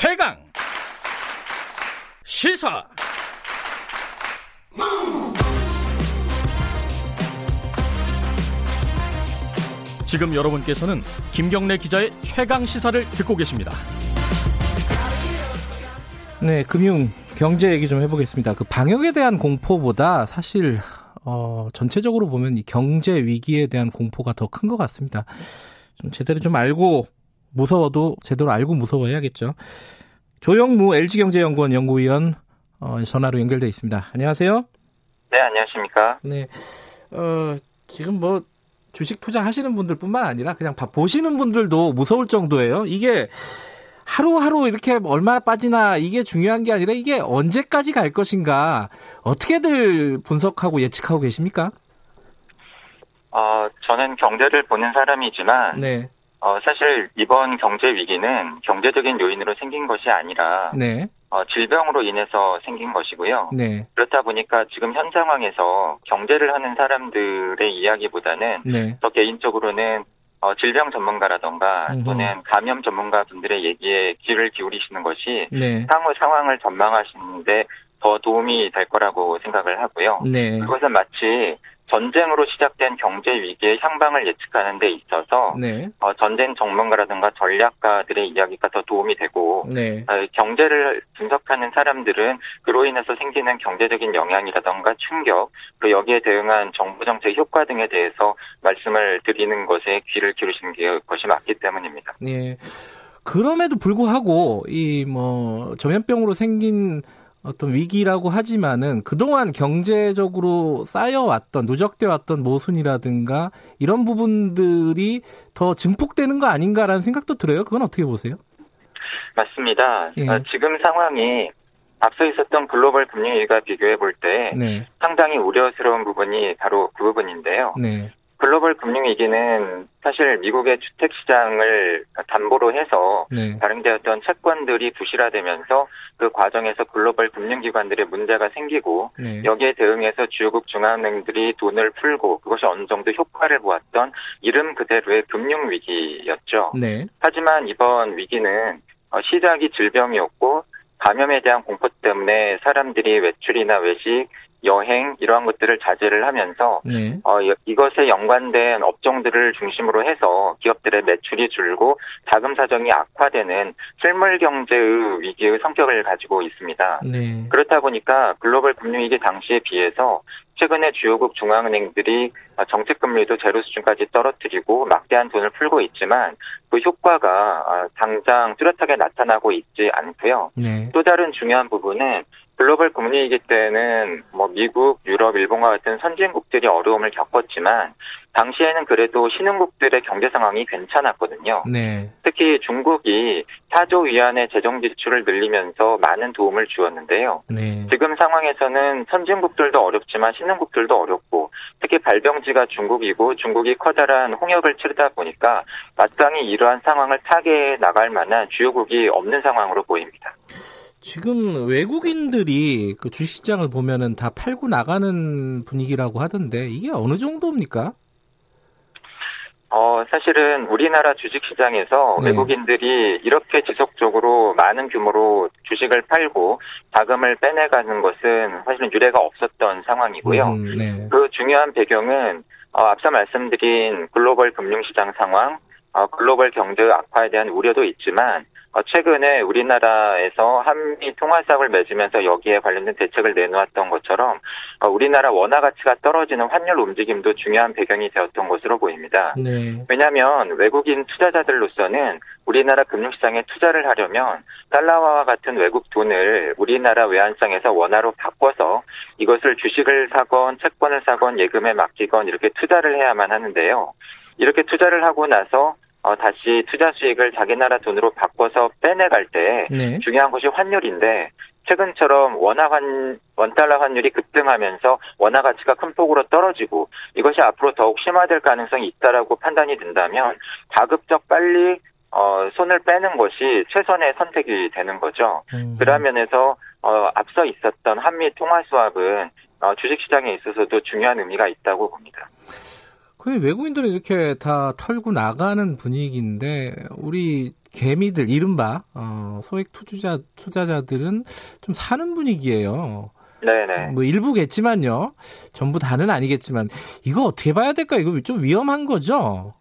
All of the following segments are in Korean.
최강 시사 지금 여러분께서는 김경래 기자의 최강 시사를 듣고 계십니다. 네, 금융 경제 얘기 좀 해보겠습니다. 그 방역에 대한 공포보다 사실 어, 전체적으로 보면 이 경제 위기에 대한 공포가 더 큰 것 같습니다. 좀 제대로 좀 알고 무서워도 제대로 알고 무서워해야겠죠. 조영무 LG경제연구원 연구위원 어, 전화로 연결돼 있습니다. 안녕하세요. 네, 안녕하십니까. 네, 어, 지금 뭐 주식 투자하시는 분들뿐만 아니라 그냥 보시는 분들도 무서울 정도예요. 이게 하루하루 이렇게 얼마나 빠지나 이게 중요한 게 아니라 이게 언제까지 갈 것인가 어떻게들 분석하고 예측하고 계십니까? 어, 저는 경제를 보는 사람이지만 네. 어, 사실 이번 경제 위기는 경제적인 요인으로 생긴 것이 아니라 네. 어, 질병으로 인해서 생긴 것이고요. 네. 그렇다 보니까 지금 현 상황에서 경제를 하는 사람들의 이야기보다는 네. 저 개인적으로는 어, 질병 전문가라던가 음흠. 또는 감염 전문가 분들의 얘기에 귀를 기울이시는 것이 네. 향후 상황을 전망하시는데 더 도움이 될 거라고 생각을 하고요. 네. 그것은 마치 전쟁으로 시작된 경제 위기의 향방을 예측하는 데 있어서 네. 어, 전쟁 전문가라든가 전략가들의 이야기가 더 도움이 되고 네. 어, 경제를 분석하는 사람들은 그로 인해서 생기는 경제적인 영향이라던가 충격, 그 여기에 대응한 정부 정책 효과 등에 대해서 말씀을 드리는 것에 귀를 기울이시는 게 것이 맞기 때문입니다. 예. 그럼에도 불구하고 이 뭐 전염병으로 생긴 어떤 위기라고 하지만은 그동안 경제적으로 쌓여왔던 누적돼 왔던 모순이라든가 이런 부분들이 더 증폭되는 거 아닌가라는 생각도 들어요. 그건 어떻게 보세요? 맞습니다. 예. 어, 지금 상황이 앞서 있었던 글로벌 금융위기와 비교해 볼때 네. 상당히 우려스러운 부분이 바로 그 부분인데요. 네. 글로벌 금융위기는 사실 미국의 주택시장을 담보로 해서 네. 발행되었던 채권들이 부실화되면서 그 과정에서 글로벌 금융기관들의 문제가 생기고 네. 여기에 대응해서 주요국 중앙은행들이 돈을 풀고 그것이 어느 정도 효과를 보았던 이름 그대로의 금융위기였죠. 네. 하지만 이번 위기는 어, 시작이 질병이었고 감염에 대한 공포 때문에 사람들이 외출이나 외식, 여행 이러한 것들을 자제를 하면서 네. 어, 여- 이것에 연관된 업종들을 중심으로 해서 기업들의 매출이 줄고 자금 사정이 악화되는 실물 경제의 위기의 성격을 가지고 있습니다. 네. 그렇다 보니까 글로벌 금융위기 당시에 비해서 최근에 주요국 중앙은행들이 정책 금리도 제로 수준까지 떨어뜨리고 막대한 돈을 풀고 있지만 그 효과가 아, 당장 뚜렷하게 나타나고 있지 않고요. 네. 또 다른 중요한 부분은 글로벌 금리이기 때는 뭐 미국, 유럽, 일본과 같은 선진국들이 어려움을 겪었지만 당시에는 그래도 신흥국들의 경제 상황이 괜찮았거든요. 네. 특히 중국이 4조 위안의 재정 지출을 늘리면서 많은 도움을 주었는데요. 네. 지금 상황에서는 선진국들도 어렵지만 신흥국들도 어렵고 특히 발병지가 중국이고 중국이 커다란 홍역을 치르다 보니까 마땅히 이러한 상황을 타개해 나갈 만한 주요국이 없는 상황으로 보입니다. 지금 외국인들이 그 주식시장을 보면은 다 팔고 나가는 분위기라고 하던데 이게 어느 정도입니까? 어, 사실은 우리나라 주식시장에서 네. 외국인들이 이렇게 지속적으로 많은 규모로 주식을 팔고 자금을 빼내가는 것은 사실은 유례가 없었던 상황이고요. 음, 네. 그 중요한 배경은 어, 앞서 말씀드린 글로벌 금융시장 상황, 어, 글로벌 경제 악화에 대한 우려도 있지만 어, 최근에 우리나라에서 한미 통화 사업을 맺으면서 여기에 관련된 대책을 내놓았던 것처럼 어, 우리나라 원화 가치가 떨어지는 환율 움직임도 중요한 배경이 되었던 것으로 보입니다. 네. 왜냐하면 외국인 투자자들로서는 우리나라 금융시장에 투자를 하려면 달러화와 같은 외국 돈을 우리나라 외환시장에서 원화로 바꿔서 이것을 주식을 사건 채권을 사건 예금에 맡기건 이렇게 투자를 해야만 하는데요. 이렇게 투자를 하고 나서 어, 다시 투자 수익을 자기 나라 돈으로 바꿔서 빼내갈 때 네. 중요한 것이 환율인데 최근처럼 원화 환 원달러 환율이 급등하면서 원화 가치가 큰 폭으로 떨어지고 이것이 앞으로 더욱 심화될 가능성이 있다라고 판단이 된다면 가급적 빨리 어, 손을 빼는 것이 최선의 선택이 되는 거죠. 음. 그런 면에서 어, 앞서 있었던 한미 통화 수합은 어, 주식시장에 있어서도 중요한 의미가 있다고 봅니다. 그 외국인들은 이렇게 다 털고 나가는 분위기인데 우리 개미들 이른바 어, 소액 투자 투자자들은 좀 사는 분위기예요. 네네. 뭐 일부겠지만요. 전부 다는 아니겠지만 이거 어떻게 봐야 될까? 이거 좀 위험한 거죠.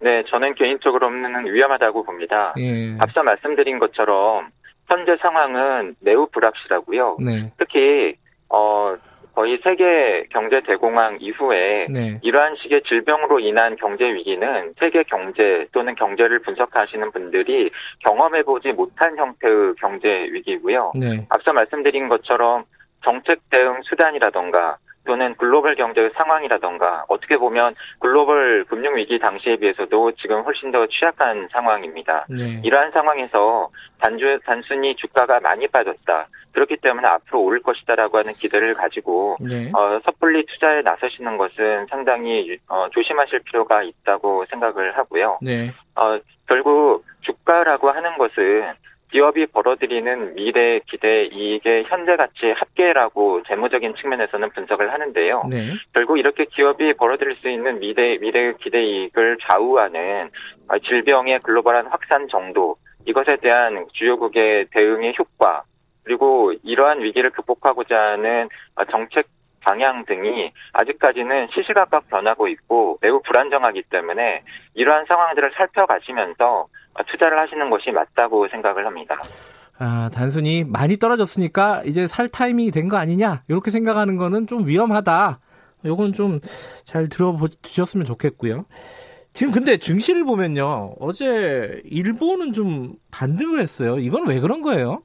네, 저는 개인적으로는 위험하다고 봅니다. 예. 앞서 말씀드린 것처럼 현재 상황은 매우 불확실하고요. 네. 특히 어 거의 세계 경제 대공황 이후에 네. 이러한 식의 질병으로 인한 경제 위기는 세계 경제 또는 경제를 분석하시는 분들이 경험해보지 못한 형태의 경제 위기고요. 네. 앞서 말씀드린 것처럼 정책 대응 수단이라던가 또는 글로벌 경제의 상황이라던가 어떻게 보면 글로벌 금융 위기 당시에 비해서도 지금 훨씬 더 취약한 상황입니다. 네. 이러한 상황에서 단주, 단순히 주가가 많이 빠졌다. 그렇기 때문에 앞으로 오를 것이다라고 하는 기대를 가지고 네. 어, 섣불리 투자에 나서시는 것은 상당히 어, 조심하실 필요가 있다고 생각을 하고요. 네. 어, 결국 주가라고 하는 것은 기업이 벌어들이는 미래 기대 이익의 현재 가치 합계라고 재무적인 측면에서는 분석을 하는데요. 네. 결국 이렇게 기업이 벌어들일 수 있는 미래 미래 기대 이익을 좌우하는 어, 질병의 글로벌한 확산 정도 이것에 대한 주요국의 대응의 효과 그리고 이러한 위기를 극복하고자 하는 어, 정책 방향 등이 아직까지는 시시각각 변하고 있고 매우 불안정하기 때문에 이러한 상황들을 살펴가시면서 어, 투자를 하시는 것이 맞다고 생각을 합니다. 아, 단순히 많이 떨어졌으니까 이제 살 타이밍이 된 거 아니냐? 이렇게 생각하는 거는 좀 위험하다. 요건 좀 잘 들어보셨으면 좋겠고요. 지금 근데 증시를 보면요. 어제 일본은 좀 반등을 했어요. 이건 왜 그런 거예요?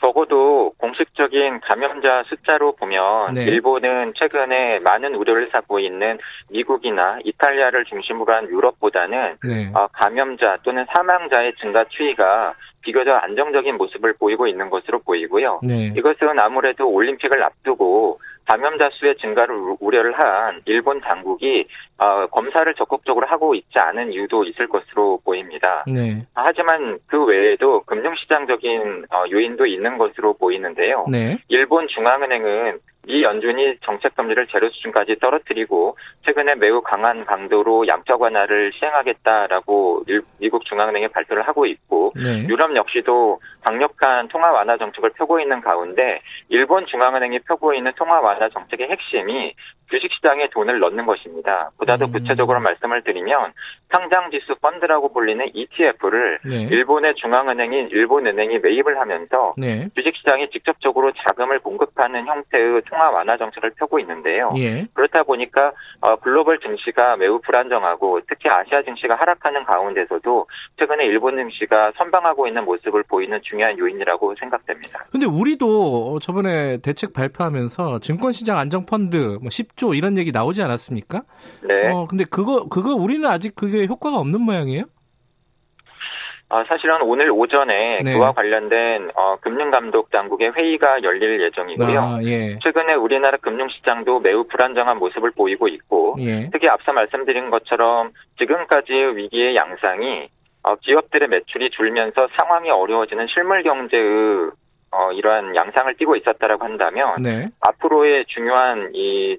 적어도 공식적인 감염자 숫자로 보면 네. 일본은 최근에 많은 우려를 사고 있는 미국이나 이탈리아를 중심으로 한 유럽보다는 네. 어, 감염자 또는 사망자의 증가 추이가 비교적 안정적인 모습을 보이고 있는 것으로 보이고요. 네. 이것은 아무래도 올림픽을 앞두고 감염자 수의 증가를 우- 우려를 한 일본 당국이 어, 검사를 적극적으로 하고 있지 않은 이유도 있을 것으로 보입니다. 네. 하지만 그 외에도 금융시장적인 어, 요인도 있는 것으로 보이는데요. 네. 일본 중앙은행은 미 연준이 정책 금리를 제로 수준까지 떨어뜨리고 최근에 매우 강한 강도로 양적 완화를 시행하겠다라고 일- 미국 중앙은행이 발표를 하고 있고 네. 유럽 역시도 강력한 통화 완화 정책을 펴고 있는 가운데 일본 중앙은행이 펴고 있는 통화 완화 정책의 핵심이 주식시장에 돈을 넣는 것입니다. 보다 더 음. 구체적으로 말씀을 드리면 상장지수 펀드라고 불리는 ETF를 네. 일본의 중앙은행인 일본은행이 매입을 하면서 네. 주식시장에 직접적으로 자금을 공급하는 형태의 통화 완화 정책을 펴고 있는데요. 예. 그렇다 보니까 어, 글로벌 증시가 매우 불안정하고 특히 아시아 증시가 하락하는 가운데서도 최근에 일본 증시가 선방하고 있는 모습을 보이는 중요한 요인이라고 생각됩니다. 근데 우리도 저번에 대책 발표하면서 증권시장 안정펀드 10 1조 이런 얘기 나오지 않았습니까? 네. 어, 근데 그거, 그거 우리는 아직 그게 효과가 없는 모양이에요? 아, 사실은 오늘 오전에 네. 그와 관련된 어, 금융감독 당국의 회의가 열릴 예정이고요. 아, 예. 최근에 우리나라 금융시장도 매우 불안정한 모습을 보이고 있고, 예. 특히 앞서 말씀드린 것처럼 지금까지 위기의 양상이 어, 기업들의 매출이 줄면서 상황이 어려워지는 실물 경제의 어, 이러한 양상을 띄고 있었다라고 한다면 네. 앞으로의 중요한 이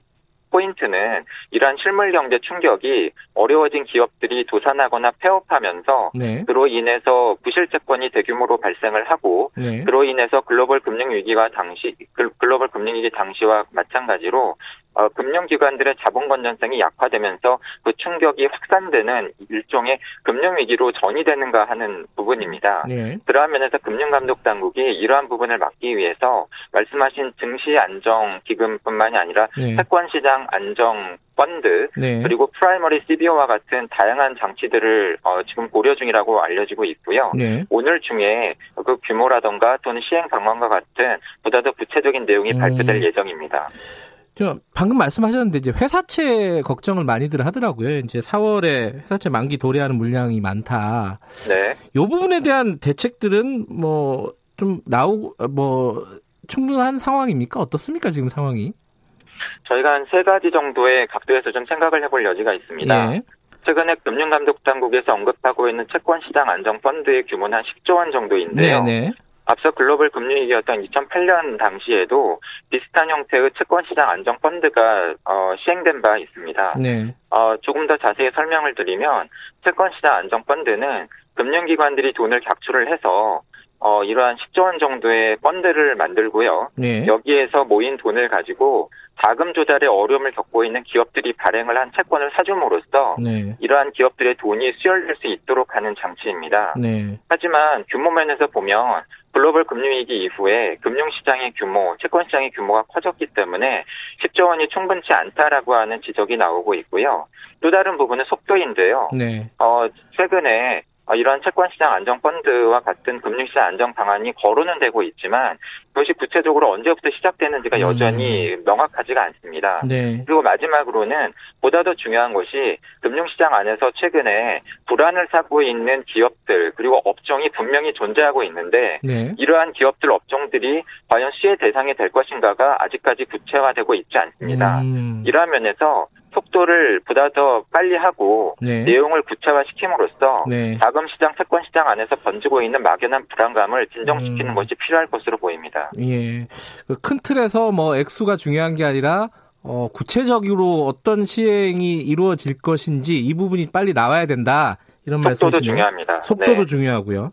포인트는 이러한 실물 경제 충격이 어려워진 기업들이 도산하거나 폐업하면서 네. 그로 인해서 부실 채권이 대규모로 발생을 하고 네. 그로 인해서 글로벌 금융 위기와 당시 글- 글로벌 금융 위기 당시와 마찬가지로 어, 금융기관들의 자본 건전성이 약화되면서 그 충격이 확산되는 일종의 금융 위기로 전이되는가 하는 부분입니다. 네. 그러한 면에서 금융감독 당국이 이러한 부분을 막기 위해서 말씀하신 증시 안정 기금뿐만이 아니라 네. 채권 시장 안정 펀드 네. 그리고 primary CBO와 같은 다양한 장치들을 어, 지금 고려 중이라고 알려지고 있고요. 네. 오늘 중에 그 규모라던가 또는 시행 방안과 같은 보다 더 구체적인 내용이 음. 발표될 예정입니다. 저 방금 말씀하셨는데 이제 회사채 걱정을 많이들 하더라고요. 이제 4월에 회사채 만기 도래하는 물량이 많다. 네. 요 부분에 대한 대책들은 뭐 좀 나오고 뭐 충분한 상황입니까? 어떻습니까? 지금 상황이? 저희가 한 세 가지 정도의 각도에서 좀 생각을 해볼 여지가 있습니다. 예. 최근에 금융감독당국에서 언급하고 있는 채권시장 안정펀드의 규모는 한 10조 원 정도인데요. 네, 네. 앞서 글로벌 금융 위기였던 2008년 당시에도 비슷한 형태의 채권시장 안정펀드가 어, 시행된 바 있습니다. 네. 어, 조금 더 자세히 설명을 드리면 채권시장 안정펀드는 금융기관들이 돈을 객출을 해서 어, 이러한 10조 원 정도의 펀드를 만들고요. 네. 여기에서 모인 돈을 가지고 자금 조달에 어려움을 겪고 있는 기업들이 발행을 한 채권을 사줌으로써 네. 이러한 기업들의 돈이 수혈될 수 있도록 하는 장치입니다. 네. 하지만 규모 면에서 보면 글로벌 금융위기 이후에 금융시장의 규모, 채권시장의 규모가 커졌기 때문에 10조 원이 충분치 않다라고 하는 지적이 나오고 있고요. 또 다른 부분은 속도인데요. 네. 어, 최근에 어, 이러한 채권시장 안정펀드와 같은 금융시장 안정 방안이 거론은 되고 있지만 그것이 구체적으로 언제부터 시작되는지가 음. 여전히 명확하지가 않습니다. 네. 그리고 마지막으로는 보다 더 중요한 것이 금융시장 안에서 최근에 불안을 사고 있는 기업들 그리고 업종이 분명히 존재하고 있는데 네. 이러한 기업들 업종들이 과연 시의 대상이 될 것인가가 아직까지 구체화되고 있지 않습니다. 음. 이러한 면에서 속도를 보다 더 빨리 하고 네. 내용을 구체화시킴으로써 네. 자금 시장, 채권 시장 안에서 번지고 있는 막연한 불안감을 진정시키는 음. 것이 필요할 것으로 보입니다. 예. 그큰 틀에서 뭐 액수가 중요한 게 아니라 어, 구체적으로 어떤 시행이 이루어질 것인지 이 부분이 빨리 나와야 된다. 이런 말씀이시네요. 속도도 중요합니다. 속도도 네. 중요하고요.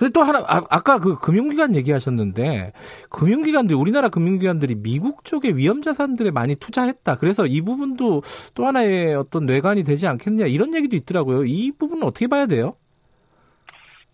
근데 또 하나 아, 까그 금융기관 얘기하셨는데 금융기관들이 우리나라 금융기관들이 미국 쪽에 위험 자산들에 많이 투자했다. 그래서 이 부분도 또 하나의 어떤 뇌관이 되지 않겠느냐 이런 얘기도 있더라고요. 이 부분은 어떻게 봐야 돼요?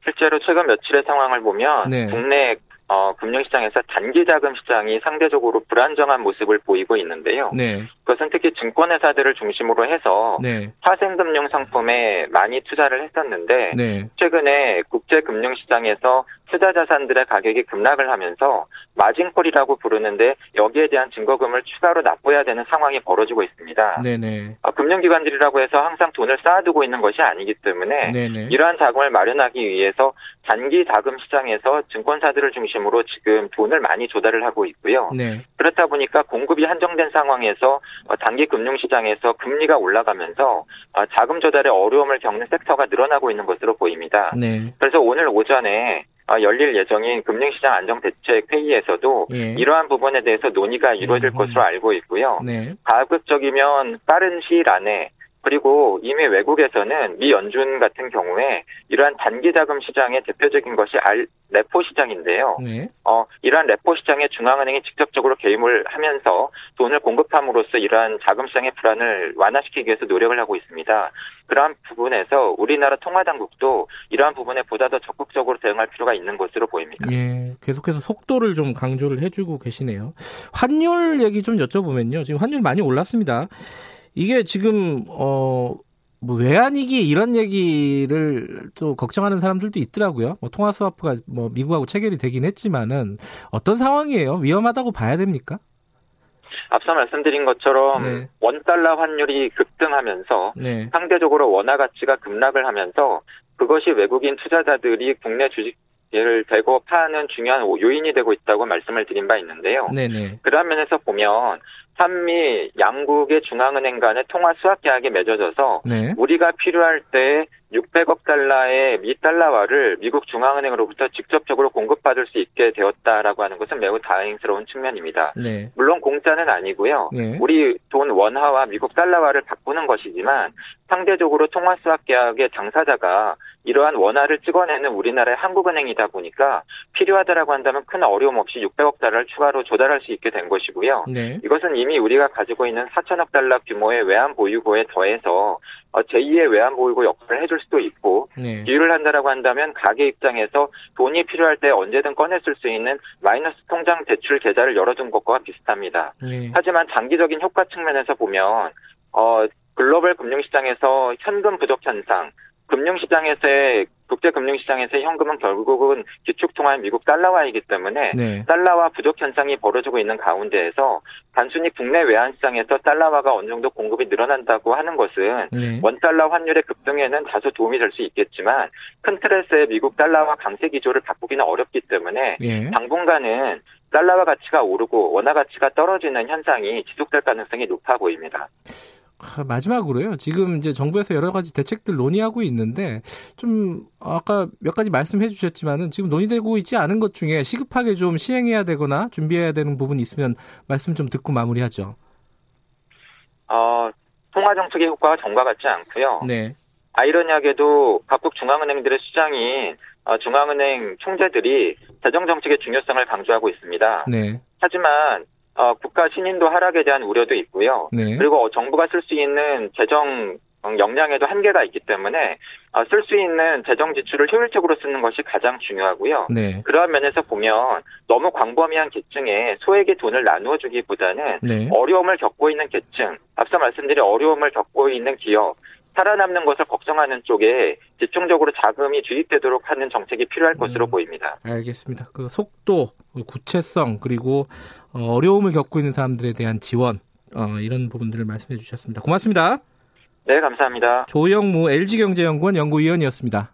실제로 최근 며칠의 상황을 보면 네. 국내 어, 금융시장에서 단기 자금 시장이 상대적으로 불안정한 모습을 보이고 있는데요. 네. 그것은 특히 증권회사들을 중심으로 해서 네. 파생금융 상품에 많이 투자를 했었는데 네. 최근에 국제금융시장에서 투자 자산들의 가격이 급락을 하면서 마진콜이라고 부르는데 여기에 대한 증거금을 추가로 납부해야 되는 상황이 벌어지고 있습니다. 네네. 어, 금융기관들이라고 해서 항상 돈을 쌓아두고 있는 것이 아니기 때문에 네네. 이러한 자금을 마련하기 위해서 단기 자금 시장에서 증권사들을 중심으로 지금 돈을 많이 조달을 하고 있고요. 네. 그렇다 보니까 공급이 한정된 상황에서 어, 단기 금융시장에서 금리가 올라가면서 어, 자금 조달에 어려움을 겪는 섹터가 늘어나고 있는 것으로 보입니다. 네. 그래서 오늘 오전에 어, 열릴 예정인 금융시장 안정대책 회의에서도 예. 이러한 부분에 대해서 논의가 이루어질 음. 것으로 알고 있고요. 네. 가급적이면 빠른 시일 안에 그리고 이미 외국에서는 미 연준 같은 경우에 이러한 단기 자금 시장의 대표적인 것이 알, 레포 시장인데요. 네. 어, 이러한 레포 시장에 중앙은행이 직접적으로 개입을 하면서 돈을 공급함으로써 이러한 자금 시장의 불안을 완화시키기 위해서 노력을 하고 있습니다. 그러한 부분에서 우리나라 통화당국도 이러한 부분에 보다 더 적극적으로 대응할 필요가 있는 것으로 보입니다. 예, 계속해서 속도를 좀 강조를 해주고 계시네요. 환율 얘기 좀 여쭤보면요. 지금 환율 많이 올랐습니다. 이게 지금 어 뭐 외환위기 이런 얘기를 또 걱정하는 사람들도 있더라고요. 뭐 통화 스와프가 뭐 미국하고 체결이 되긴 했지만은 어떤 상황이에요? 위험하다고 봐야 됩니까? 앞서 말씀드린 것처럼 네. 원 달러 환율이 급등하면서 네. 상대적으로 원화 가치가 급락을 하면서 그것이 외국인 투자자들이 국내 주식 을 대고 파는 중요한 요인이 되고 있다고 말씀을 드린 바 있는데요. 네네. 그런 면에서 보면 한미 양국의 중앙은행 간의 통화 수학 계약이 맺어져서 네. 우리가 필요할 때 600억 달러의 미 달러화를 미국 중앙은행으로부터 직접적으로 공급받을 수 있게 되었다라고 하는 것은 매우 다행스러운 측면입니다. 네. 물론 공짜는 아니고요. 네. 우리 돈 원화와 미국 달러화를 바꾸는 것이지만 상대적으로 통화 수학 계약의 당사자가 이러한 원화를 찍어내는 우리나라의 한국은행이다 보니까 필요하다라고 한다면 큰 어려움 없이 600억 달러를 추가로 조달할 수 있게 된 것이고요. 네. 이것은 이미 우리가 가지고 있는 4천억 달러 규모의 외환 보유고에 더해서 어, 제2의 외환 보유고 역할을 해줄 수도 있고 네. 비유를 한다라고 한다면 가게 입장에서 돈이 필요할 때 언제든 꺼냈을 수 있는 마이너스 통장 대출 계좌를 열어둔 것과 비슷합니다. 네. 하지만 장기적인 효과 측면에서 보면 어, 글로벌 금융시장에서 현금 부족 현상, 금융시장에서의 국제 금융시장에서의 현금은 결국은 기축통화인 미국 달러화이기 때문에 네. 달러화 부족 현상이 벌어지고 있는 가운데에서 단순히 국내 외환 시장에서 달러화가 어느 정도 공급이 늘어난다고 하는 것은 네. 원달러 환율의 급등에는 다소 도움이 될 수 있겠지만 큰 틀에서의 미국 달러화 강세 기조를 바꾸기는 어렵기 때문에 네. 당분간은 달러화 가치가 오르고 원화 가치가 떨어지는 현상이 지속될 가능성이 높아 보입니다. 아, 마지막으로요. 지금 이제 정부에서 여러 가지 대책들 논의하고 있는데 좀 아까 몇 가지 말씀해 주셨지만은 지금 논의되고 있지 않은 것 중에 시급하게 좀 시행해야 되거나 준비해야 되는 부분이 있으면 말씀 좀 듣고 마무리하죠. 어, 통화 정책의 효과가 전과 같지 않고요. 네. 아이러니하게도 각국 중앙은행들의 수장인 어, 중앙은행 총재들이 재정 정책의 중요성을 강조하고 있습니다. 네. 하지만 어, 국가 신인도 하락에 대한 우려도 있고요. 네. 그리고 정부가 쓸 수 있는 재정 역량에도 한계가 있기 때문에 어, 쓸수 있는 재정 지출을 효율적으로 쓰는 것이 가장 중요하고요. 네. 그러한 면에서 보면 너무 광범위한 계층에 소액의 돈을 나누어 주기보다는 네. 어려움을 겪고 있는 계층, 앞서 말씀드린 어려움을 겪고 있는 기업, 살아남는 것을 걱정하는 쪽에 집중적으로 자금이 주입되도록 하는 정책이 필요할 음. 것으로 보입니다. 알겠습니다. 그 속도, 구체성 그리고 어, 어려움을 겪고 있는 사람들에 대한 지원 어, 이런 부분들을 말씀해 주셨습니다. 고맙습니다. 네, 감사합니다. 조영무 LG경제연구원 연구위원이었습니다.